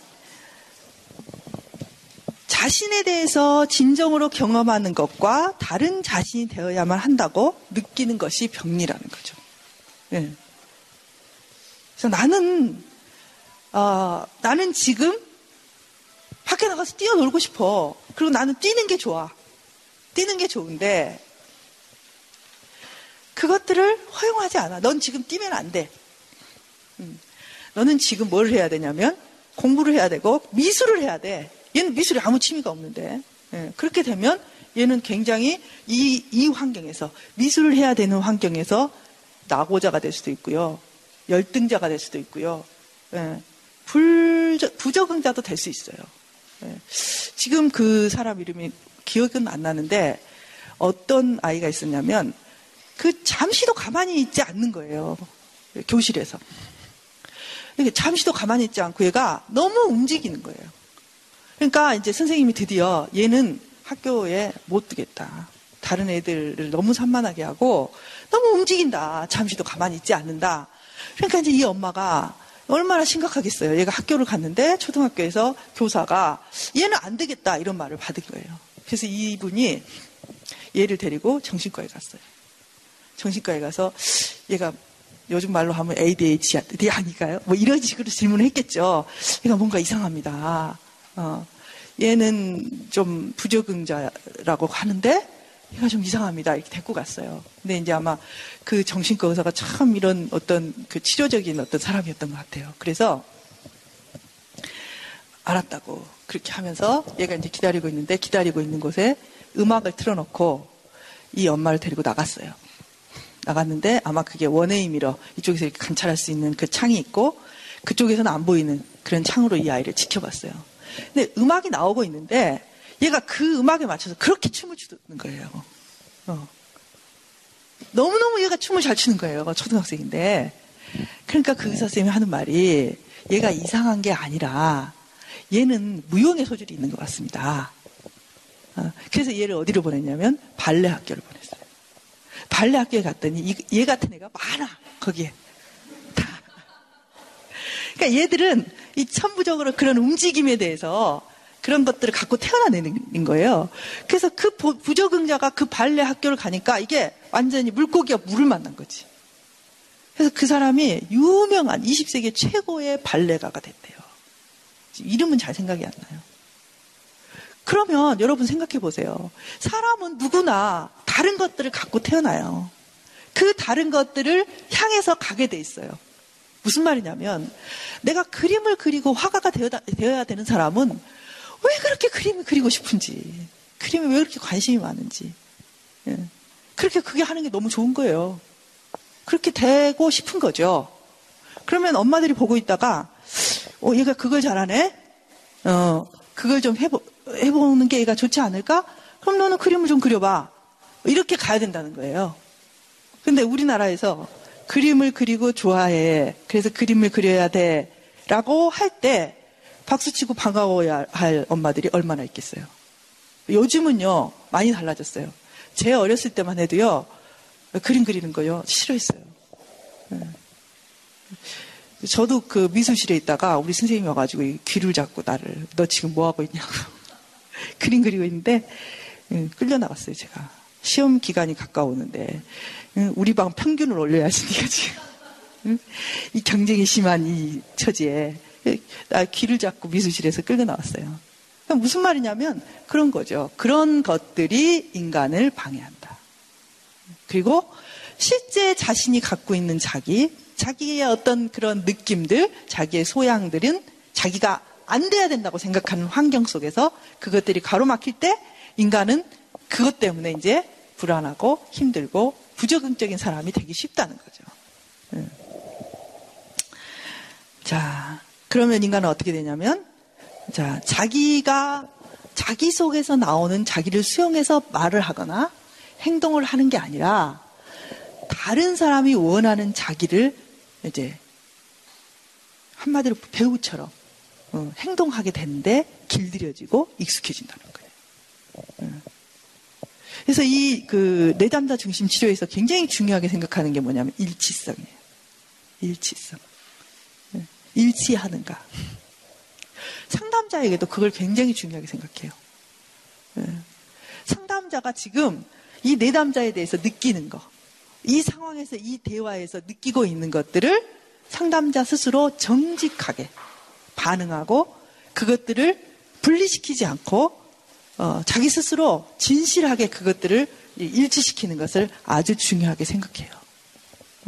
자신에 대해서 진정으로 경험하는 것과 다른 자신이 되어야만 한다고 느끼는 것이 병리라는 거죠. 예. 그래서 나는 어, 나는 지금 밖에 나가서 뛰어놀고 싶어. 그리고 나는 뛰는 게 좋아. 뛰는 게 좋은데 그것들을 허용하지 않아. 넌 지금 뛰면 안 돼. 음. 너는 지금 뭘 해야 되냐면 공부를 해야 되고 미술을 해야 돼. 얘는 미술에 아무 취미가 없는데. 예, 그렇게 되면 얘는 굉장히 이, 이 환경에서 미술을 해야 되는 환경에서 낙오자가 될 수도 있고요. 열등자가 될 수도 있고요. 예, 불저, 부적응자도 될 수 있어요. 예, 지금 그 사람 이름이 기억은 안 나는데 어떤 아이가 있었냐면 그 잠시도 가만히 있지 않는 거예요. 교실에서. 잠시도 가만히 있지 않고 얘가 너무 움직이는 거예요. 그러니까 이제 선생님이 드디어 얘는 학교에 못 두겠다. 다른 애들을 너무 산만하게 하고 너무 움직인다. 잠시도 가만히 있지 않는다. 그러니까 이제 이 엄마가 얼마나 심각하겠어요. 얘가 학교를 갔는데 초등학교에서 교사가 얘는 안 되겠다 이런 말을 받은 거예요. 그래서 이분이 얘를 데리고 정신과에 갔어요. 정신과에 가서 얘가 요즘 말로 하면 ADHD 아닐까요? 뭐 이런 식으로 질문을 했겠죠. 얘가 뭔가 이상합니다. 어, 얘는 좀 부적응자라고 하는데 얘가 좀 이상합니다. 이렇게 데리고 갔어요. 근데 이제 아마 그 정신과 의사가 참 이런 어떤 그 치료적인 어떤 사람이었던 것 같아요. 그래서 알았다고 그렇게 하면서 얘가 이제 기다리고 있는데 기다리고 있는 곳에 음악을 틀어놓고 이 엄마를 데리고 나갔어요. 나갔는데 아마 그게 원웨이 미러 이쪽에서 이렇게 관찰할 수 있는 그 창이 있고 그쪽에서는 안 보이는 그런 창으로 이 아이를 지켜봤어요. 근데 음악이 나오고 있는데 얘가 그 음악에 맞춰서 그렇게 춤을 추는 거예요. 어. 너무너무 얘가 춤을 잘 추는 거예요. 초등학생인데. 그러니까 그 의사 선생님이 하는 말이 얘가 이상한 게 아니라 얘는 무용의 소질이 있는 것 같습니다. 어. 그래서 얘를 어디로 보냈냐면 발레 학교를 보냈어요. 발레 학교에 갔더니 얘 같은 애가 많아 거기에 다. 그러니까 얘들은 이 천부적으로 그런 움직임에 대해서 그런 것들을 갖고 태어나는 거예요. 그래서 그 부적응자가 그 발레 학교를 가니까 이게 완전히 물고기가 물을 만난 거지. 그래서 그 사람이 유명한 20세기 최고의 발레가가 됐대요. 이름은 잘 생각이 안 나요. 그러면 여러분 생각해 보세요. 사람은 누구나 다른 것들을 갖고 태어나요. 그 다른 것들을 향해서 가게 돼 있어요. 무슨 말이냐면 내가 그림을 그리고 화가가 되어야 되는 사람은 왜 그렇게 그림을 그리고 싶은지 그림에 왜 그렇게 관심이 많은지 예. 그렇게 그게 하는 게 너무 좋은 거예요. 그렇게 되고 싶은 거죠. 그러면 엄마들이 보고 있다가 어 얘가 그걸 잘하네. 어 그걸 좀 해보 해보는 게 얘가 좋지 않을까? 그럼 너는 그림을 좀 그려봐. 이렇게 가야 된다는 거예요. 근데 우리나라에서 그림을 그리고 좋아해. 그래서 그림을 그려야 돼. 라고 할 때 박수치고 반가워야 할 엄마들이 얼마나 있겠어요. 요즘은요, 많이 달라졌어요. 제 어렸을 때만 해도요, 그림 그리는 거요, 싫어했어요. 네. 저도 그 미술실에 있다가 우리 선생님이 와가지고 귀를 잡고 나를, 너 지금 뭐 하고 있냐고. 그림 그리고 있는데, 끌려 나갔어요, 제가. 시험 기간이 가까우는데 우리 방 평균을 올려야지 니가 지금 응? 이 경쟁이 심한 이 처지에 나 귀를 잡고 미술실에서 끌고 나왔어요. 무슨 말이냐면 그런 거죠. 그런 것들이 인간을 방해한다. 그리고 실제 자신이 갖고 있는 자기, 자기의 어떤 그런 느낌들, 자기의 소양들은 자기가 안 돼야 된다고 생각하는 환경 속에서 그것들이 가로막힐 때 인간은 그것 때문에 이제 불안하고 힘들고 부적응적인 사람이 되기 쉽다는 거죠. 예. 자, 그러면 인간은 어떻게 되냐면, 자, 자기가, 자기 속에서 나오는 자기를 수용해서 말을 하거나 행동을 하는 게 아니라 다른 사람이 원하는 자기를 이제 한마디로 배우처럼 어, 행동하게 되는데 길들여지고 익숙해진다는 거예요. 어. 그래서 이 그 내담자 중심 치료에서 굉장히 중요하게 생각하는 게 뭐냐면 일치성이에요. 일치성. 어, 일치하는가. 상담자에게도 그걸 굉장히 중요하게 생각해요. 상담자가 지금 이 내담자에 대해서 느끼는 거, 이 상황에서 이 대화에서 느끼고 있는 것들을 상담자 스스로 정직하게 반응하고 그것들을 분리시키지 않고 어, 자기 스스로 진실하게 그것들을 일치시키는 것을 아주 중요하게 생각해요.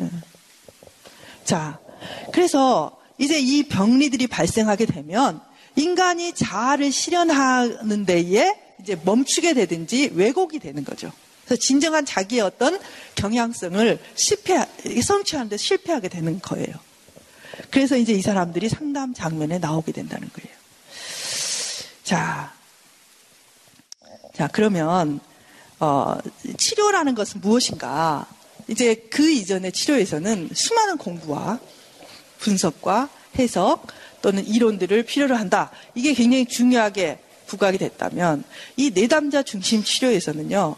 예. 자, 그래서 이제 이 병리들이 발생하게 되면 인간이 자아를 실현하는 데에 이제 멈추게 되든지 왜곡이 되는 거죠. 그래서 진정한 자기의 어떤 경향성을 실패, 성취하는 데 실패하게 되는 거예요. 그래서 이제 이 사람들이 상담 장면에 나오게 된다는 거예요. 자, 자, 그러면, 어, 치료라는 것은 무엇인가? 이제 그 이전의 치료에서는 수많은 공부와 분석과 해석 또는 이론들을 필요로 한다. 이게 굉장히 중요하게 부각이 됐다면 이 내담자 중심 치료에서는요.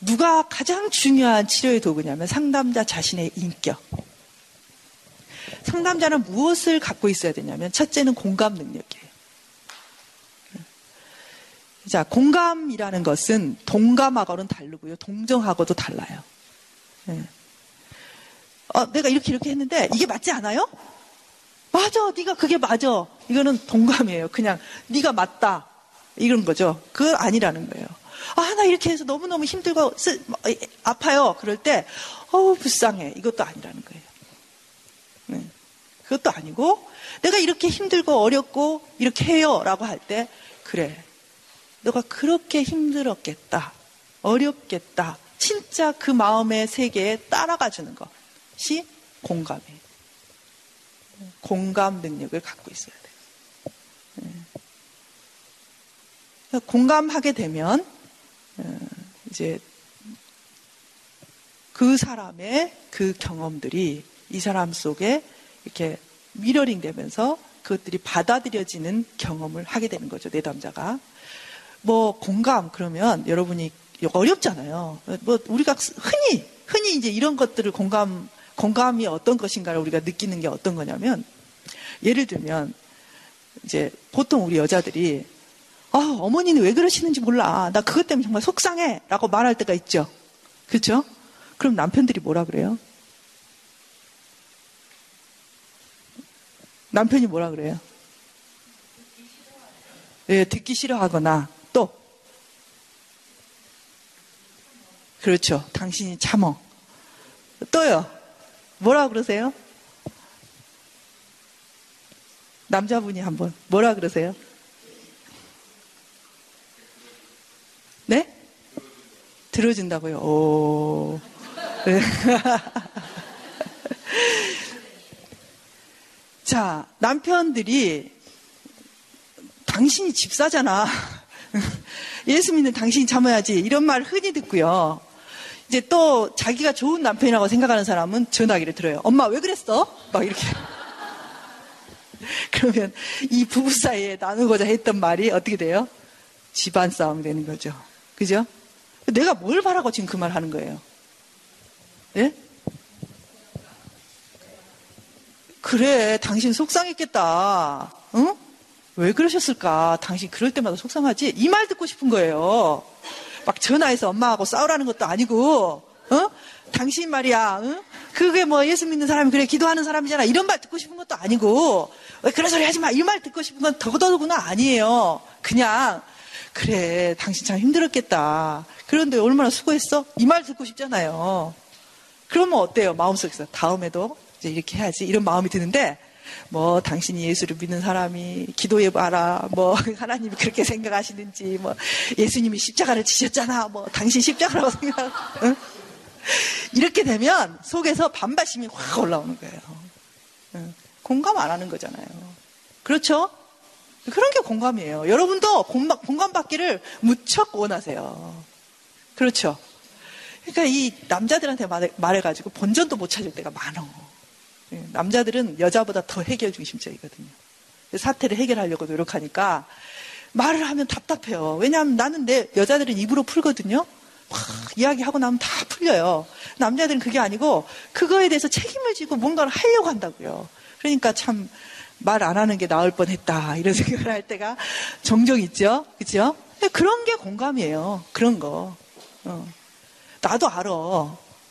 누가 가장 중요한 치료의 도구냐면 상담자 자신의 인격. 상담자는 무엇을 갖고 있어야 되냐면 첫째는 공감 능력이에요. 자, 공감이라는 것은 동감하고는 다르고요. 동정하고도 달라요. 네. 어, 내가 이렇게 이렇게 했는데 이게 맞지 않아요? 맞아, 네가 그게 맞아. 이거는 동감이에요. 그냥 네가 맞다 이런 거죠. 그건 아니라는 거예요. 아, 나 이렇게 해서 너무너무 힘들고 쓰, 뭐, 아파요. 그럴 때, 어우, 불쌍해. 이것도 아니라는 거예요. 네. 그것도 아니고, 내가 이렇게 힘들고 어렵고 이렇게 해요. 라고 할 때, 그래. 너가 그렇게 힘들었겠다. 어렵겠다. 진짜 그 마음의 세계에 따라가 주는 것이 공감이에요. 공감 능력을 갖고 있어야 돼요. 네. 공감하게 되면 어, 이제 그 사람의 그 경험들이 이 사람 속에 이렇게 미러링 되면서 그것들이 받아들여지는 경험을 하게 되는 거죠. 내담자가. 뭐 공감 그러면 여러분이 어렵잖아요. 뭐 우리가 흔히 흔히 이제 이런 것들을 공감 공감이 어떤 것인가를 우리가 느끼는 게 어떤 거냐면 예를 들면 이제 보통 우리 여자들이 아, 어머니는 왜 그러시는지 몰라. 나 그것 때문에 정말 속상해. 라고 말할 때가 있죠. 그렇죠? 그럼 남편들이 뭐라 그래요? 남편이 뭐라 그래요? 예, 듣기 싫어하거나 또 그렇죠. 당신이 참어. 또요. 뭐라 그러세요? 남자분이 한번 뭐라 그러세요? 네? 들어준다고요. 오. 네. 자, 남편들이 당신이 집사잖아. 예수 믿는 당신이 참아야지. 이런 말 흔히 듣고요. 이제 또 자기가 좋은 남편이라고 생각하는 사람은 전화기를 들어요. 엄마 왜 그랬어? 막 이렇게. 그러면 이 부부 사이에 나누고자 했던 말이 어떻게 돼요? 집안 싸움 되는 거죠. 그죠? 내가 뭘 바라고 지금 그 말 하는 거예요? 예? 그래, 당신 속상했겠다. 응? 왜 그러셨을까? 당신 그럴 때마다 속상하지? 이 말 듣고 싶은 거예요. 막 전화해서 엄마하고 싸우라는 것도 아니고, 어? 당신 말이야, 응? 그게 뭐 예수 믿는 사람이 그래 기도하는 사람이잖아. 이런 말 듣고 싶은 것도 아니고 왜 그런 소리 하지 마. 이 말 듣고 싶은 건 더더구나 아니에요. 그냥 그래 당신 참 힘들었겠다. 그런데 얼마나 수고했어? 이 말 듣고 싶잖아요. 그러면 어때요? 마음속에서 다음에도 이제 이렇게 해야지 이런 마음이 드는데 뭐 당신이 예수를 믿는 사람이 기도해 봐라. 뭐 하나님이 그렇게 생각하시는지 뭐 예수님이 십자가를 지셨잖아. 뭐 당신 십자가라고 생각. 응? 이렇게 되면 속에서 반발심이 확 올라오는 거예요. 응. 공감 안 하는 거잖아요. 그렇죠? 그런 게 공감이에요. 여러분도 공감, 공감받기를 무척 원하세요. 그렇죠? 그러니까 이 남자들한테 말해, 말해가지고 본전도 못 찾을 때가 많어. 예, 남자들은 여자보다 더 해결 중심적이거든요. 사태를 해결하려고 노력하니까 말을 하면 답답해요. 왜냐하면 나는 내 여자들은 입으로 풀거든요. 막 이야기하고 나면 다 풀려요. 남자들은 그게 아니고 그거에 대해서 책임을 지고 뭔가를 하려고 한다고요. 그러니까 참 말 안 하는 게 나을 뻔했다 이런 생각을 할 때가 종종 있죠. 그렇죠? 그런 게 공감이에요. 그런 거. 어. 나도 알아.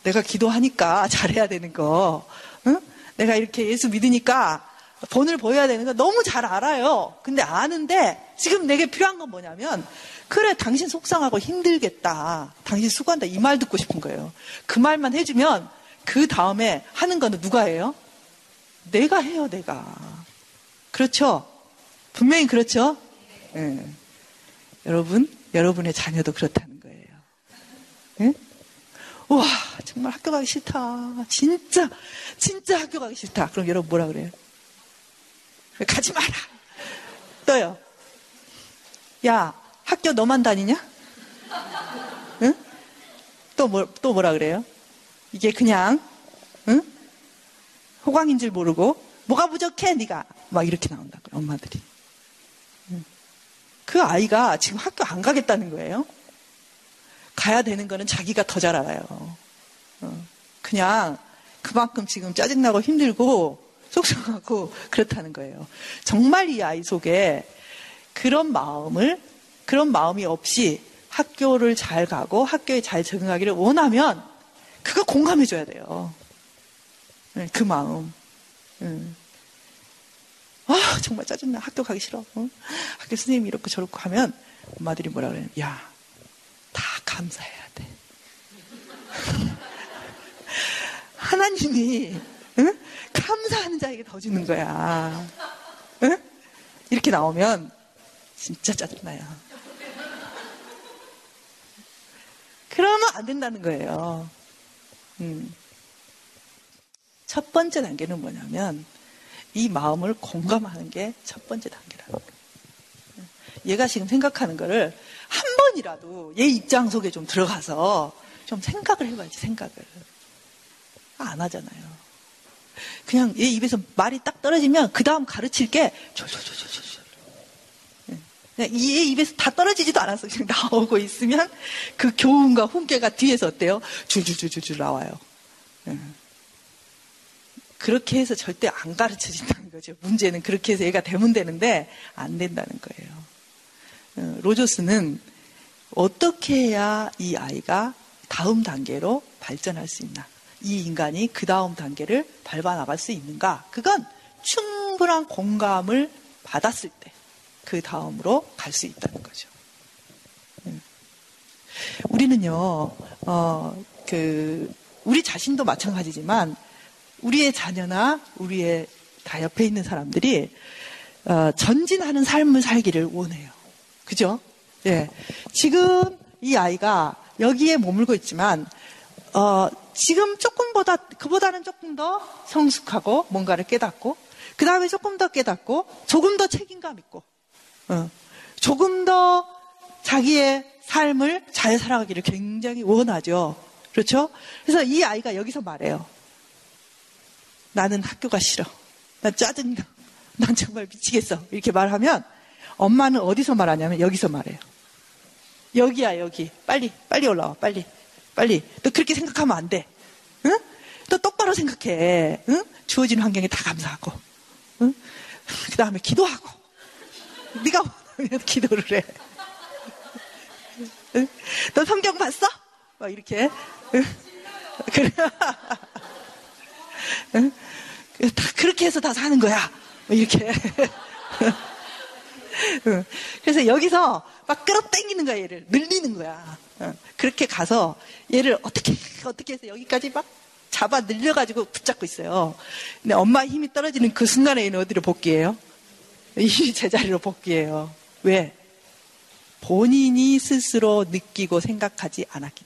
내가 기도하니까 잘해야 되는 거. 응? 내가 이렇게 예수 믿으니까 본을 보여야 되는 거 너무 잘 알아요. 근데 아는데 지금 내게 필요한 건 뭐냐면 그래 당신 속상하고 힘들겠다. 당신 수고한다 이 말 듣고 싶은 거예요. 그 말만 해주면 그 다음에 하는 거는 누가 해요? 내가 해요 내가. 그렇죠? 분명히 그렇죠? 예. 여러분 여러분의 자녀도 그렇다는 거예요. 예? 와 정말 학교 가기 싫다. 진짜 진짜 학교 가기 싫다. 그럼 여러분 뭐라 그래요? 가지 마라. 또요. 야 학교 너만 다니냐? 응? 또 뭐, 또 뭐라 그래요? 이게 그냥 응? 호강인 줄 모르고 뭐가 부족해 네가 막 이렇게 나온다고요 엄마들이. 응. 그 아이가 지금 학교 안 가겠다는 거예요. 가야 되는 거는 자기가 더 잘 알아요. 어. 그냥 그만큼 지금 짜증나고 힘들고 속상하고 그렇다는 거예요. 정말 이 아이 속에 그런 마음을 그런 마음이 없이 학교를 잘 가고 학교에 잘 적응하기를 원하면 그거 공감해줘야 돼요. 네, 그 마음. 아 정말 짜증나 학교 가기 싫어. 어? 학교 선생님이 이렇게 저렇게 하면 엄마들이 뭐라 그래요? 야다 감사해야 돼. 하나님이 응? 감사하는 자에게 더 주는 거야. 응? 이렇게 나오면 진짜 짜증나요. 그러면 안 된다는 거예요. 음. 첫 번째 단계는 뭐냐면 이 마음을 공감하는 게 첫 번째 단계라는 거예요. 얘가 지금 생각하는 거를 한 번이라도 얘 입장 속에 좀 들어가서 좀 생각을 해봐야지 생각을 안 하잖아요. 그냥 얘 입에서 말이 딱 떨어지면 그 다음 가르칠 게얘 입에서 다 떨어지지도 않았어. 그냥 나오고 있으면 그 교훈과 훈계가 뒤에서 어때요? 줄줄줄줄줄 나와요. 그렇게 해서 절대 안 가르쳐진다는 거죠. 문제는 그렇게 해서 얘가 되면 되는데 안 된다는 거예요. 어, 로저스는 어떻게 해야 이 아이가 다음 단계로 발전할 수 있나? 이 인간이 그 다음 단계를 밟아 나갈 수 있는가? 그건 충분한 공감을 받았을 때 그 다음으로 갈 수 있다는 거죠. 음. 우리는요, 어, 그, 우리 자신도 마찬가지지만 우리의 자녀나 우리의 다 옆에 있는 사람들이 어, 전진하는 삶을 살기를 원해요. 그죠? 예. 지금 이 아이가 여기에 머물고 있지만 어, 지금 조금보다 그보다는 조금 더 성숙하고 뭔가를 깨닫고 그 다음에 조금 더 깨닫고 조금 더 책임감 있고 어, 조금 더 자기의 삶을 잘 살아가기를 굉장히 원하죠. 그렇죠? 그래서 이 아이가 여기서 말해요. 나는 학교가 싫어. 난 짜증나. 난 정말 미치겠어. 이렇게 말하면 엄마는 어디서 말하냐면 여기서 말해요. 여기야, 여기. 빨리, 빨리 올라와, 빨리. 빨리. 너 그렇게 생각하면 안 돼. 응? 너 똑바로 생각해. 응? 주어진 환경에 다 감사하고. 응? 그 다음에 기도하고. 네가 원하면 기도를 해. 응? 너 성경 봤어? 막 이렇게. 응? 그래. 응? 다 그렇게 해서 다 사는 거야. 뭐 이렇게. 응. 그래서 여기서 막 끌어당기는 거야, 얘를. 늘리는 거야. 응. 그렇게 가서 얘를 어떻게, 어떻게 해서 여기까지 막 잡아 늘려가지고 붙잡고 있어요. 근데 엄마 힘이 떨어지는 그 순간에 얘는 어디로 복귀해요? 이 제자리로 복귀해요. 왜? 본인이 스스로 느끼고 생각하지 않았기